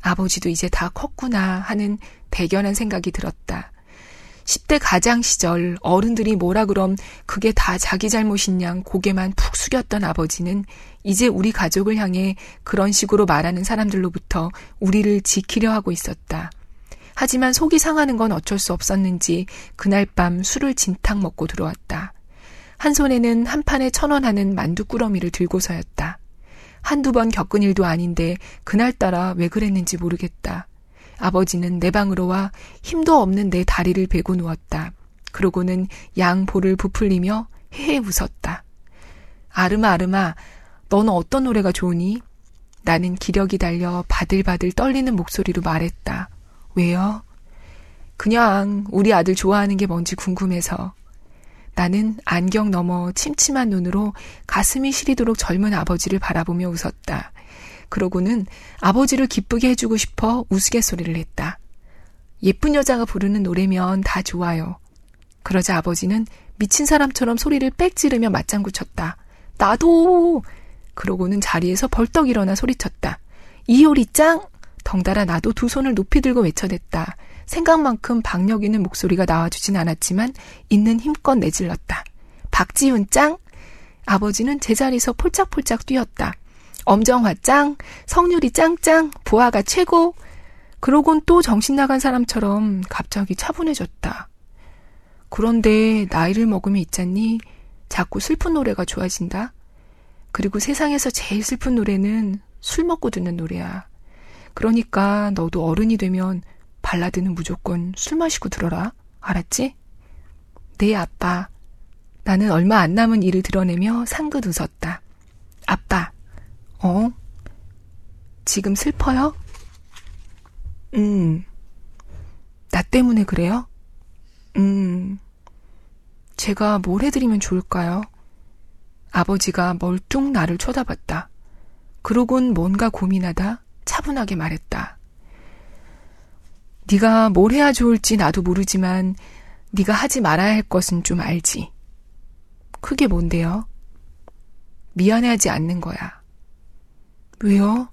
아버지도 이제 다 컸구나 하는 대견한 생각이 들었다. 10대 가장 시절 어른들이 뭐라 그럼 그게 다 자기 잘못인 양 고개만 푹 숙였던 아버지는 이제 우리 가족을 향해 그런 식으로 말하는 사람들로부터 우리를 지키려 하고 있었다. 하지만 속이 상하는 건 어쩔 수 없었는지 그날 밤 술을 진탕 먹고 들어왔다. 한 손에는 한 판에 천 원 하는 만두 꾸러미를 들고서였다. 한두 번 겪은 일도 아닌데 그날따라 왜 그랬는지 모르겠다. 아버지는 내 방으로 와 힘도 없는 내 다리를 베고 누웠다. 그러고는 양 볼을 부풀리며 헤헤 웃었다. 아르마 아르마 너는 어떤 노래가 좋으니? 나는 기력이 달려 바들바들 떨리는 목소리로 말했다. 왜요? 그냥 우리 아들 좋아하는 게 뭔지 궁금해서. 나는 안경 너머 침침한 눈으로 가슴이 시리도록 젊은 아버지를 바라보며 웃었다. 그러고는 아버지를 기쁘게 해주고 싶어 우스갯소리를 했다. 예쁜 여자가 부르는 노래면 다 좋아요. 그러자 아버지는 미친 사람처럼 소리를 빽 지르며 맞장구 쳤다. 나도! 그러고는 자리에서 벌떡 일어나 소리쳤다. 이효리 짱! 덩달아 나도 두 손을 높이 들고 외쳐댔다. 생각만큼 박력 있는 목소리가 나와주진 않았지만 있는 힘껏 내질렀다. 박지훈 짱! 아버지는 제자리에서 폴짝폴짝 뛰었다. 엄정화 짱! 성률이 짱짱! 보아가 최고! 그러곤 또 정신 나간 사람처럼 갑자기 차분해졌다. 그런데 나이를 먹으면 있잖니 자꾸 슬픈 노래가 좋아진다. 그리고 세상에서 제일 슬픈 노래는 술 먹고 듣는 노래야. 그러니까 너도 어른이 되면 발라드는 무조건 술 마시고 들어라. 알았지? 네, 아빠. 나는 얼마 안 남은 일을 드러내며 상긋 웃었다. 아빠, 어? 지금 슬퍼요? 음. 나 때문에 그래요? 음. 제가 뭘 해드리면 좋을까요? 아버지가 멀뚱 나를 쳐다봤다. 그러곤 뭔가 고민하다 차분하게 말했다. 네가 뭘 해야 좋을지 나도 모르지만 네가 하지 말아야 할 것은 좀 알지. 그게 뭔데요? 미안해하지 않는 거야. 왜요?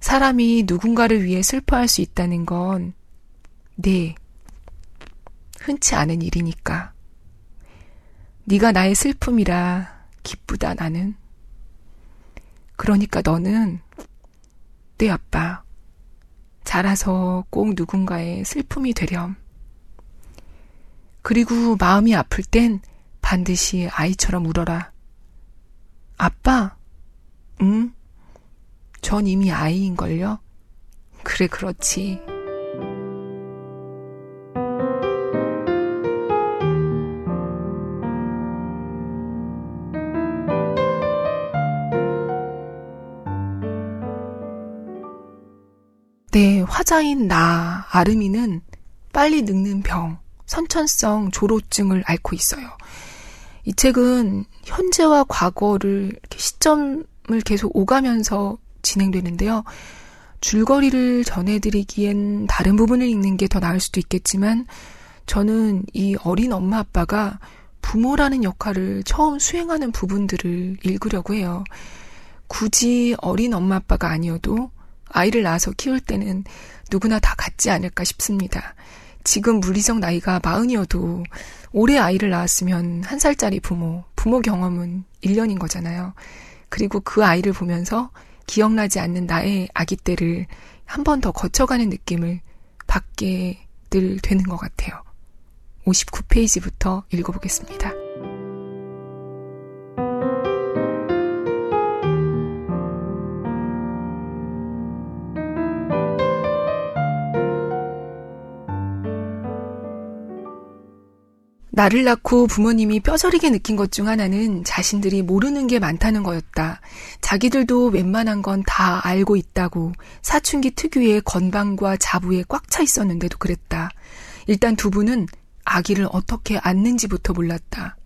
사람이 누군가를 위해 슬퍼할 수 있다는 건, 네, 흔치 않은 일이니까. 네가 나의 슬픔이라 기쁘다 나는. 그러니까 너는 네 아빠 자라서 꼭 누군가의 슬픔이 되렴. 그리고 마음이 아플 땐 반드시 아이처럼 울어라. 아빠? 응? 전 이미 아이인걸요? 그래, 그렇지. 네, 화자인 나, 아름이는 빨리 늙는 병, 선천성 조로증을 앓고 있어요. 이 책은 현재와 과거를 시점을 계속 오가면서 진행되는데요. 줄거리를 전해드리기엔 다른 부분을 읽는 게 더 나을 수도 있겠지만 저는 이 어린 엄마 아빠가 부모라는 역할을 처음 수행하는 부분들을 읽으려고 해요. 굳이 어린 엄마 아빠가 아니어도 아이를 낳아서 키울 때는 누구나 다 같지 않을까 싶습니다. 지금 물리적 나이가 마흔이어도 올해 아이를 낳았으면 한 살짜리 부모, 부모 경험은 1년인 거잖아요. 그리고 그 아이를 보면서 기억나지 않는 나의 아기 때를 한 번 더 거쳐가는 느낌을 받게 늘 되는 것 같아요. 59페이지부터 읽어보겠습니다. 나를 낳고 부모님이 뼈저리게 느낀 것 중 하나는 자신들이 모르는 게 많다는 거였다. 자기들도 웬만한 건 다 알고 있다고 사춘기 특유의 건방과 자부에 꽉 차 있었는데도 그랬다. 일단 두 분은 아기를 어떻게 안는지부터 몰랐다.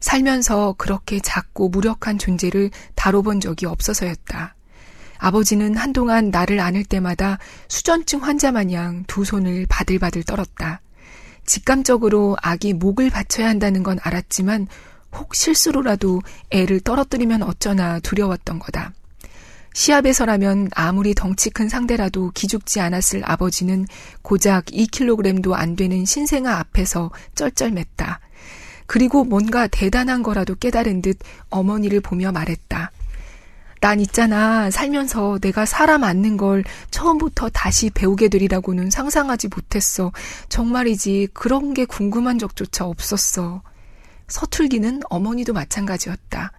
살면서 그렇게 작고 무력한 존재를 다뤄본 적이 없어서였다. 아버지는 한동안 나를 안을 때마다 수전증 환자 마냥 두 손을 바들바들 떨었다. 직감적으로 아기 목을 받쳐야 한다는 건 알았지만 혹 실수로라도 애를 떨어뜨리면 어쩌나 두려웠던 거다. 시합에서라면 아무리 덩치 큰 상대라도 기죽지 않았을 아버지는 고작 2kg도 안 되는 신생아 앞에서 쩔쩔맸다. 그리고 뭔가 대단한 거라도 깨달은 듯 어머니를 보며 말했다. 난 있잖아. 살면서 내가 사람 앉는 걸 처음부터 다시 배우게 되리라고는 상상하지 못했어. 정말이지 그런 게 궁금한 적조차 없었어. 서툴기는 어머니도 마찬가지였다.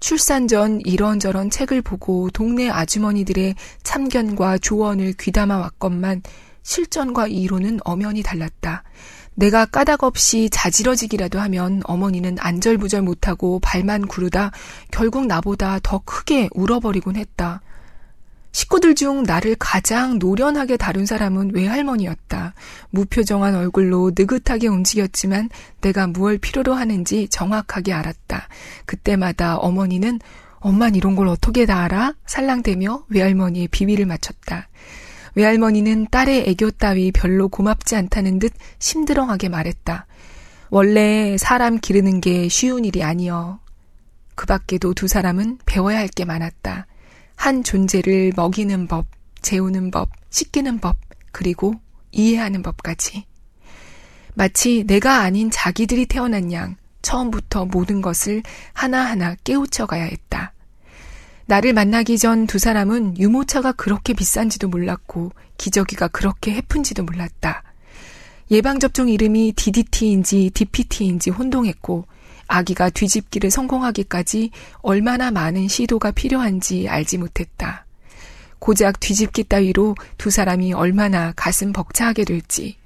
출산 전 이런저런 책을 보고 동네 아주머니들의 참견과 조언을 귀담아 왔건만 실전과 이론은 엄연히 달랐다. 내가 까닭 없이 자지러지기라도 하면 어머니는 안절부절 못하고 발만 구르다 결국 나보다 더 크게 울어버리곤 했다. 식구들 중 나를 가장 노련하게 다룬 사람은 외할머니였다. 무표정한 얼굴로 느긋하게 움직였지만 내가 무얼 필요로 하는지 정확하게 알았다. 그때마다 어머니는 엄만 이런 걸 어떻게 다 알아? 살랑대며 외할머니의 비위를 맞췄다. 외할머니는 딸의 애교 따위 별로 고맙지 않다는 듯 심드렁하게 말했다. 원래 사람 기르는 게 쉬운 일이 아니여. 그 밖에도 두 사람은 배워야 할 게 많았다. 한 존재를 먹이는 법, 재우는 법, 씻기는 법, 그리고 이해하는 법까지. 마치 내가 아닌 자기들이 태어난 양 처음부터 모든 것을 하나하나 깨우쳐 가야 했다. 나를 만나기 전 두 사람은 유모차가 그렇게 비싼지도 몰랐고 기저귀가 그렇게 해픈지도 몰랐다. 예방접종 이름이 DDT인지 DPT인지 혼동했고 아기가 뒤집기를 성공하기까지 얼마나 많은 시도가 필요한지 알지 못했다. 고작 뒤집기 따위로 두 사람이 얼마나 가슴 벅차하게 될지,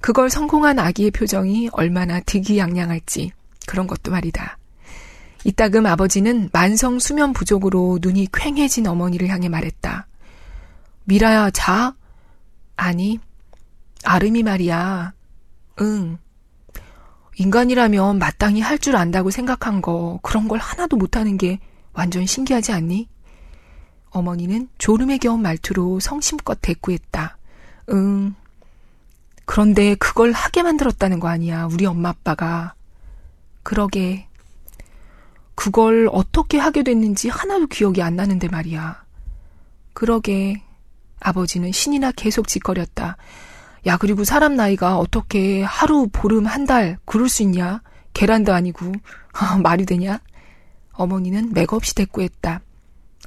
그걸 성공한 아기의 표정이 얼마나 득이양양할지, 그런 것도 말이다. 이따금 아버지는 만성 수면 부족으로 눈이 퀭해진 어머니를 향해 말했다. 미라야, 자? 아니, 아름이 말이야. 응. 인간이라면 마땅히 할 줄 안다고 생각한 거, 그런 걸 하나도 못하는 게 완전 신기하지 않니? 어머니는 졸음에 겨운 말투로 성심껏 대꾸했다. 응. 그런데 그걸 하게 만들었다는 거 아니야, 우리 엄마 아빠가. 그러게. 그걸 어떻게 하게 됐는지 하나도 기억이 안 나는데 말이야. 그러게. 아버지는 신이나 계속 짓거렸다. 야, 그리고 사람 나이가 어떻게 하루, 보름, 한 달, 그럴 수 있냐? 계란도 아니고. [LAUGHS] 아, 말이 되냐? 어머니는 맥없이 대꾸했다.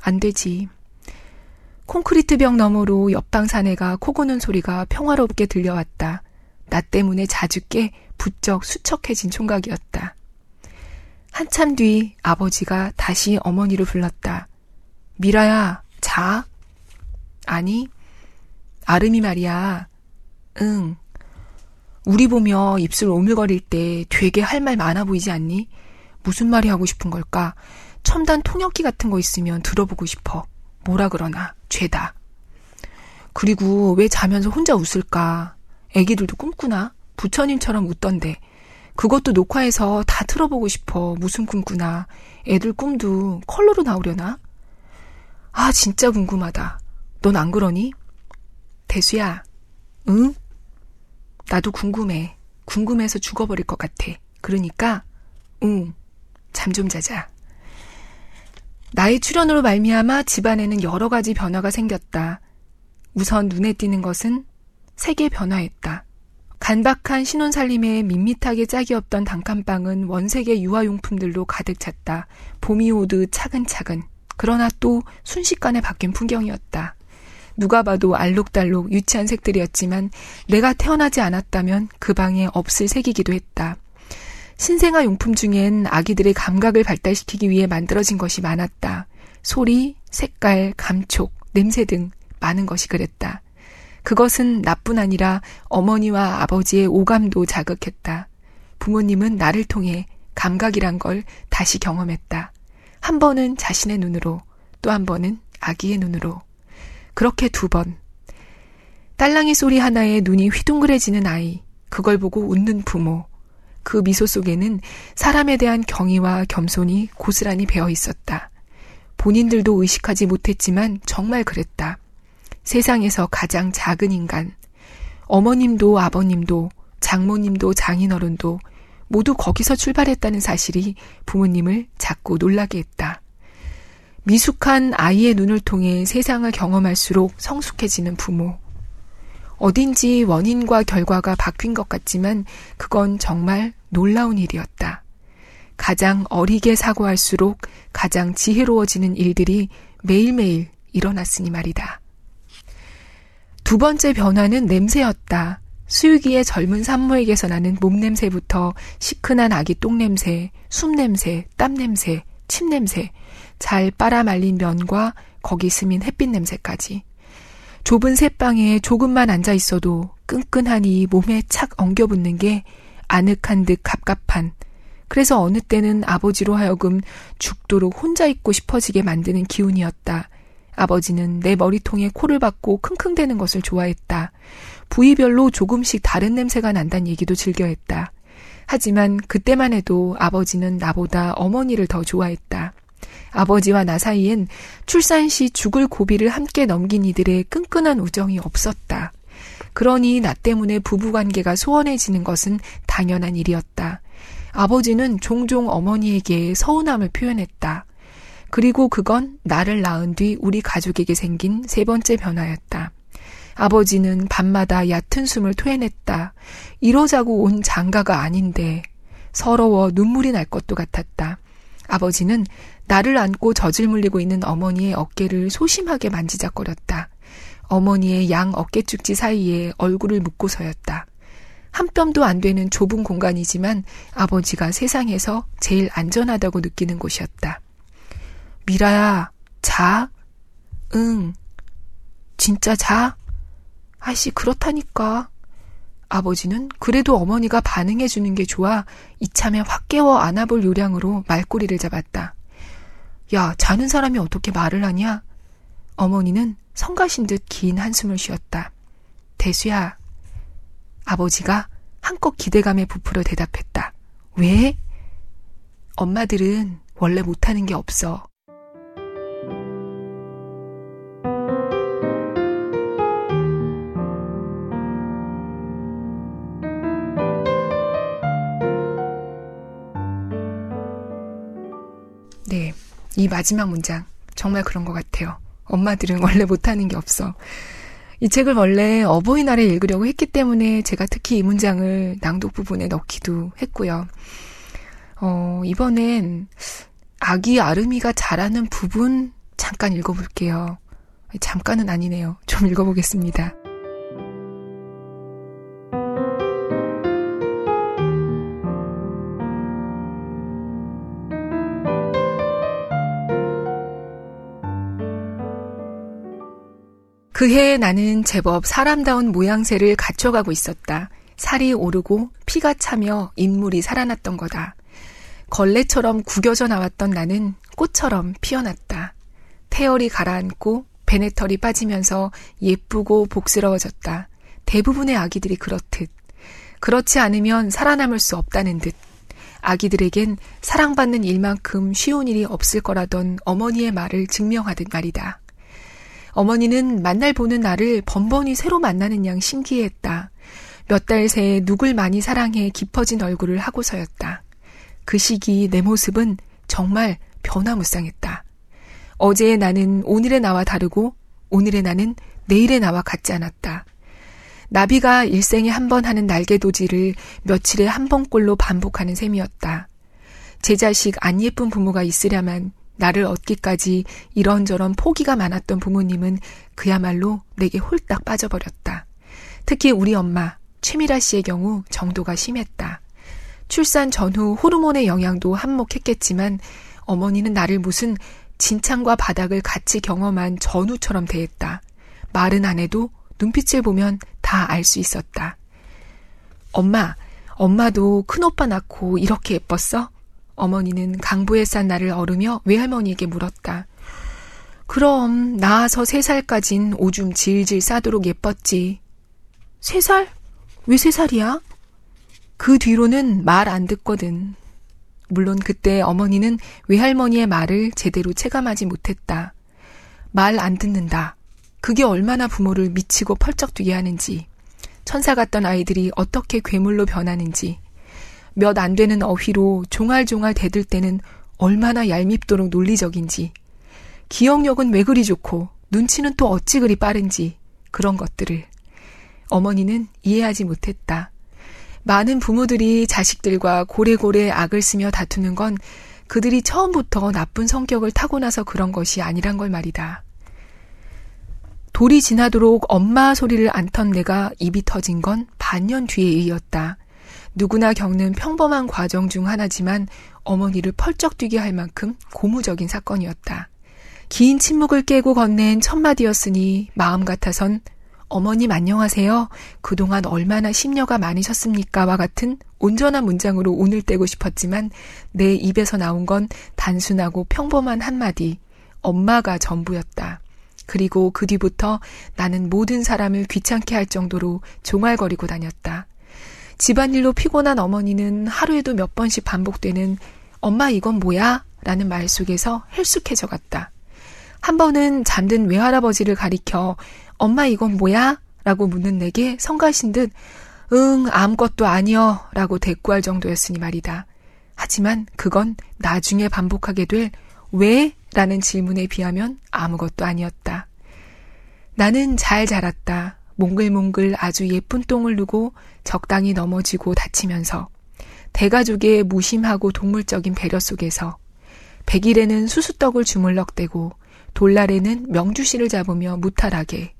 안 되지. 콘크리트 벽 너머로 옆방 사내가 코 고는 소리가 평화롭게 들려왔다. 나 때문에 자주 깨 부쩍 수척해진 총각이었다. 한참 뒤 아버지가 다시 어머니를 불렀다. 미라야, 자? 아니, 아름이 말이야. 응. 우리 보며 입술 오물거릴 때 되게 할 말 많아 보이지 않니? 무슨 말이 하고 싶은 걸까? 첨단 통역기 같은 거 있으면 들어보고 싶어. 뭐라 그러나, 죄다. 그리고 왜 자면서 혼자 웃을까? 애기들도 꿈꾸나? 부처님처럼 웃던데. 그것도 녹화해서 다 틀어보고 싶어. 무슨 꿈꾸나. 애들 꿈도 컬러로 나오려나? 아, 진짜 궁금하다. 넌 안 그러니? 대수야, 응? 나도 궁금해. 궁금해서 죽어버릴 것 같아. 그러니까, 응, 잠 좀 자자. 나의 출연으로 말미암아 집안에는 여러 가지 변화가 생겼다. 우선 눈에 띄는 것은 색의 변화였다. 간박한 신혼살림에 밋밋하게 짝이 없던 단칸방은 원색의 유아용품들로 가득 찼다. 봄이 오듯 차근차근. 그러나 또 순식간에 바뀐 풍경이었다. 누가 봐도 알록달록 유치한 색들이었지만 내가 태어나지 않았다면 그 방에 없을 색이기도 했다. 신생아 용품 중엔 아기들의 감각을 발달시키기 위해 만들어진 것이 많았다. 소리, 색깔, 감촉, 냄새 등 많은 것이 그랬다. 그것은 나뿐 아니라 어머니와 아버지의 오감도 자극했다. 부모님은 나를 통해 감각이란 걸 다시 경험했다. 한 번은 자신의 눈으로, 또 한 번은 아기의 눈으로. 그렇게 두 번. 딸랑이 소리 하나에 눈이 휘둥그레지는 아이, 그걸 보고 웃는 부모. 그 미소 속에는 사람에 대한 경의와 겸손이 고스란히 배어 있었다. 본인들도 의식하지 못했지만 정말 그랬다. 세상에서 가장 작은 인간. 어머님도 아버님도 장모님도 장인어른도 모두 거기서 출발했다는 사실이 부모님을 자꾸 놀라게 했다. 미숙한 아이의 눈을 통해 세상을 경험할수록 성숙해지는 부모. 어딘지 원인과 결과가 바뀐 것 같지만 그건 정말 놀라운 일이었다. 가장 어리게 사고할수록 가장 지혜로워지는 일들이 매일매일 일어났으니 말이다. 두 번째 변화는 냄새였다. 수유기의 젊은 산모에게서 나는 몸냄새부터 시큰한 아기 똥냄새, 숨냄새, 땀냄새, 침냄새, 잘 빨아 말린 면과 거기 스민 햇빛 냄새까지. 좁은 새방에 조금만 앉아 있어도 끈끈하니 몸에 착 엉겨붙는 게 아늑한 듯 갑갑한 그래서 어느 때는 아버지로 하여금 죽도록 혼자 있고 싶어지게 만드는 기운이었다. 아버지는 내 머리통에 코를 박고 킁킁대는 것을 좋아했다. 부위별로 조금씩 다른 냄새가 난다는 얘기도 즐겨했다. 하지만 그때만 해도 아버지는 나보다 어머니를 더 좋아했다. 아버지와 나 사이엔 출산 시 죽을 고비를 함께 넘긴 이들의 끈끈한 우정이 없었다. 그러니 나 때문에 부부관계가 소원해지는 것은 당연한 일이었다. 아버지는 종종 어머니에게 서운함을 표현했다. 그리고 그건 나를 낳은 뒤 우리 가족에게 생긴 세 번째 변화였다. 아버지는 밤마다 얕은 숨을 토해냈다. 이러자고 온 장가가 아닌데 서러워 눈물이 날 것도 같았다. 아버지는 나를 안고 젖을 물리고 있는 어머니의 어깨를 소심하게 만지작거렸다. 어머니의 양 어깨축지 사이에 얼굴을 묻고서였다. 한 뼘도 안 되는 좁은 공간이지만 아버지가 세상에서 제일 안전하다고 느끼는 곳이었다. 미라야, 자? 응. 진짜 자? 아씨, 그렇다니까. 아버지는 그래도 어머니가 반응해주는 게 좋아 이참에 확 깨워 안아볼 요량으로 말꼬리를 잡았다. 야, 자는 사람이 어떻게 말을 하냐? 어머니는 성가신 듯 긴 한숨을 쉬었다. 대수야. 아버지가 한껏 기대감에 부풀어 대답했다. 왜? 엄마들은 원래 못하는 게 없어. 이 마지막 문장. 정말 그런 것 같아요. 엄마들은 원래 못하는 게 없어. 이 책을 원래 어버이날에 읽으려고 했기 때문에 제가 특히 이 문장을 낭독 부분에 넣기도 했고요. 어, 이번엔 아기 아름이가 자라는 부분 잠깐 읽어볼게요. 잠깐은 아니네요. 좀 읽어보겠습니다. 그해 나는 제법 사람다운 모양새를 갖춰가고 있었다. 살이 오르고 피가 차며 인물이 살아났던 거다. 걸레처럼 구겨져 나왔던 나는 꽃처럼 피어났다. 태열이 가라앉고 베네털이 빠지면서 예쁘고 복스러워졌다. 대부분의 아기들이 그렇듯. 그렇지 않으면 살아남을 수 없다는 듯. 아기들에겐 사랑받는 일만큼 쉬운 일이 없을 거라던 어머니의 말을 증명하듯 말이다. 어머니는 만날 보는 나를 번번이 새로 만나는 양 신기했다. 몇 달 새에 누굴 많이 사랑해 깊어진 얼굴을 하고서였다. 그 시기 내 모습은 정말 변화무쌍했다. 어제의 나는 오늘의 나와 다르고 오늘의 나는 내일의 나와 같지 않았다. 나비가 일생에 한 번 하는 날개 도지를 며칠에 한 번꼴로 반복하는 셈이었다. 제 자식 안 예쁜 부모가 있으려면 나를 얻기까지 이런저런 포기가 많았던 부모님은 그야말로 내게 홀딱 빠져버렸다. 특히 우리 엄마, 최미라 씨의 경우 정도가 심했다. 출산 전후 호르몬의 영향도 한몫했겠지만 어머니는 나를 무슨 진창과 바닥을 같이 경험한 전우처럼 대했다. 말은 안 해도 눈빛을 보면 다 알 수 있었다. 엄마, 엄마도 큰오빠 낳고 이렇게 예뻤어? 어머니는 강부에 싼 나를 얼으며 외할머니에게 물었다. 그럼 나아서 세 살까진 오줌 질질 싸도록 예뻤지. 세 살? 왜 세 살이야? 그 뒤로는 말 안 듣거든. 물론 그때 어머니는 외할머니의 말을 제대로 체감하지 못했다. 말 안 듣는다. 그게 얼마나 부모를 미치고 펄쩍 뛰게 하는지, 천사 같던 아이들이 어떻게 괴물로 변하는지, 몇 안 되는 어휘로 종알종알 대들 때는 얼마나 얄밉도록 논리적인지, 기억력은 왜 그리 좋고 눈치는 또 어찌 그리 빠른지 그런 것들을 어머니는 이해하지 못했다. 많은 부모들이 자식들과 고래고래 악을 쓰며 다투는 건 그들이 처음부터 나쁜 성격을 타고나서 그런 것이 아니란 걸 말이다. 돌이 지나도록 엄마 소리를 안 턴 내가 입이 터진 건 반년 뒤에 이었다. 누구나 겪는 평범한 과정 중 하나지만 어머니를 펄쩍 뛰게 할 만큼 고무적인 사건이었다. 긴 침묵을 깨고 건넨 첫 마디였으니 마음 같아선 어머님 안녕하세요. 그동안 얼마나 심려가 많으셨습니까?와 같은 온전한 문장으로 오늘 떼고 싶었지만 내 입에서 나온 건 단순하고 평범한 한마디. 엄마가 전부였다. 그리고 그 뒤부터 나는 모든 사람을 귀찮게 할 정도로 종알거리고 다녔다. 집안일로 피곤한 어머니는 하루에도 몇 번씩 반복되는 엄마 이건 뭐야? 라는 말 속에서 헬쑥해져 갔다. 한 번은 잠든 외할아버지를 가리켜 엄마 이건 뭐야? 라고 묻는 내게 성가신 듯 응, 아무것도 아니여 라고 대꾸할 정도였으니 말이다. 하지만 그건 나중에 반복하게 될 왜? 라는 질문에 비하면 아무것도 아니었다. 나는 잘 자랐다. 몽글몽글 아주 예쁜 똥을 누고 적당히 넘어지고 다치면서 대가족의 무심하고 동물적인 배려 속에서 백일에는 수수떡을 주물럭대고 돌날에는 명주씨를 잡으며 무탈하게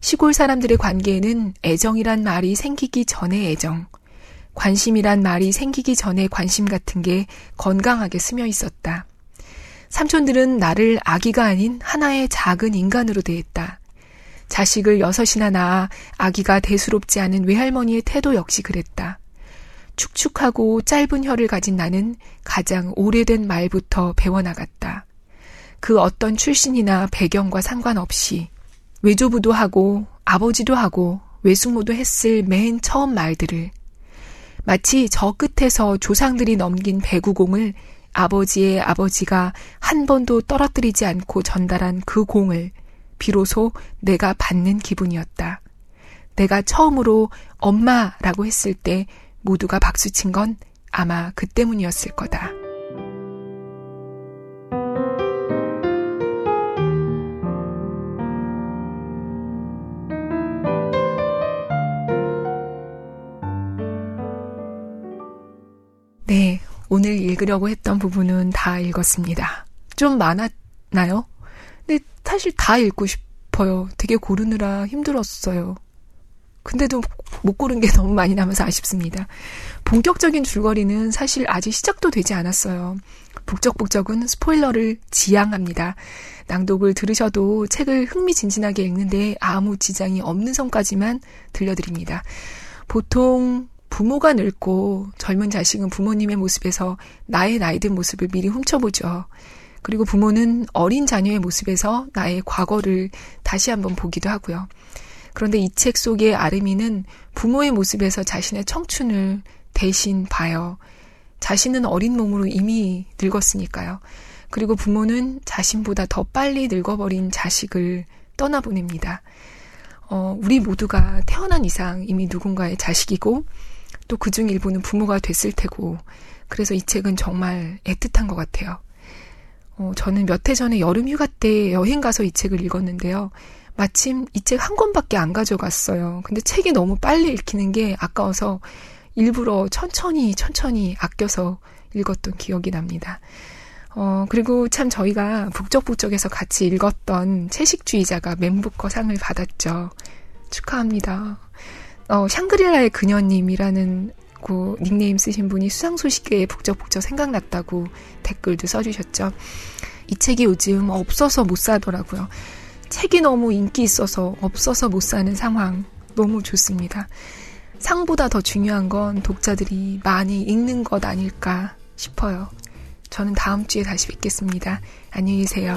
시골 사람들의 관계에는 애정이란 말이 생기기 전에 애정, 관심이란 말이 생기기 전에 관심 같은 게 건강하게 스며 있었다. 삼촌들은 나를 아기가 아닌 하나의 작은 인간으로 대했다. 자식을 여섯이나 낳아 아기가 대수롭지 않은 외할머니의 태도 역시 그랬다. 축축하고 짧은 혀를 가진 나는 가장 오래된 말부터 배워나갔다. 그 어떤 출신이나 배경과 상관없이 외조부도 하고 아버지도 하고 외숙모도 했을 맨 처음 말들을 마치 저 끝에서 조상들이 넘긴 배구공을 아버지의 아버지가 한 번도 떨어뜨리지 않고 전달한 그 공을 비로소 내가 받는 기분이었다. 내가 처음으로 엄마라고 했을 때 모두가 박수친 건 아마 그 때문이었을 거다. 네, 오늘 읽으려고 했던 부분은 다 읽었습니다. 좀 많았나요? 근데 사실 다 읽고 싶어요. 되게 고르느라 힘들었어요. 근데도 못 고른 게 [LAUGHS] 너무 많이 남아서 아쉽습니다. 본격적인 줄거리는 사실 아직 시작도 되지 않았어요. 북적북적은 스포일러를 지양합니다. 낭독을 들으셔도 책을 흥미진진하게 읽는데 아무 지장이 없는 선까지만 들려드립니다. 보통 부모가 늙고 젊은 자식은 부모님의 모습에서 나의 나이든 모습을 미리 훔쳐보죠. 그리고 부모는 어린 자녀의 모습에서 나의 과거를 다시 한번 보기도 하고요. 그런데 이 책 속의 아르미는 부모의 모습에서 자신의 청춘을 대신 봐요. 자신은 어린 몸으로 이미 늙었으니까요. 그리고 부모는 자신보다 더 빨리 늙어버린 자식을 떠나보냅니다. 어, 우리 모두가 태어난 이상 이미 누군가의 자식이고 또 그중 일부는 부모가 됐을 테고 그래서 이 책은 정말 애틋한 것 같아요. 어, 저는 몇 해 전에 여름 휴가 때 여행 가서 이 책을 읽었는데요. 마침 이 책 한 권밖에 안 가져갔어요. 근데 책이 너무 빨리 읽히는 게 아까워서 일부러 천천히 천천히 아껴서 읽었던 기억이 납니다. 어, 그리고 참 저희가 북적북적에서 같이 읽었던 채식주의자가 멘부커 상을 받았죠. 축하합니다. 어, 샹그릴라의 그녀님이라는 그 닉네임 쓰신 분이 수상 소식계에 북적북적 생각났다고 댓글도 써주셨죠. 이 책이 요즘 없어서 못 사더라고요. 책이 너무 인기 있어서 없어서 못 사는 상황 너무 좋습니다. 상보다 더 중요한 건 독자들이 많이 읽는 것 아닐까 싶어요. 저는 다음 주에 다시 뵙겠습니다. 안녕히 계세요.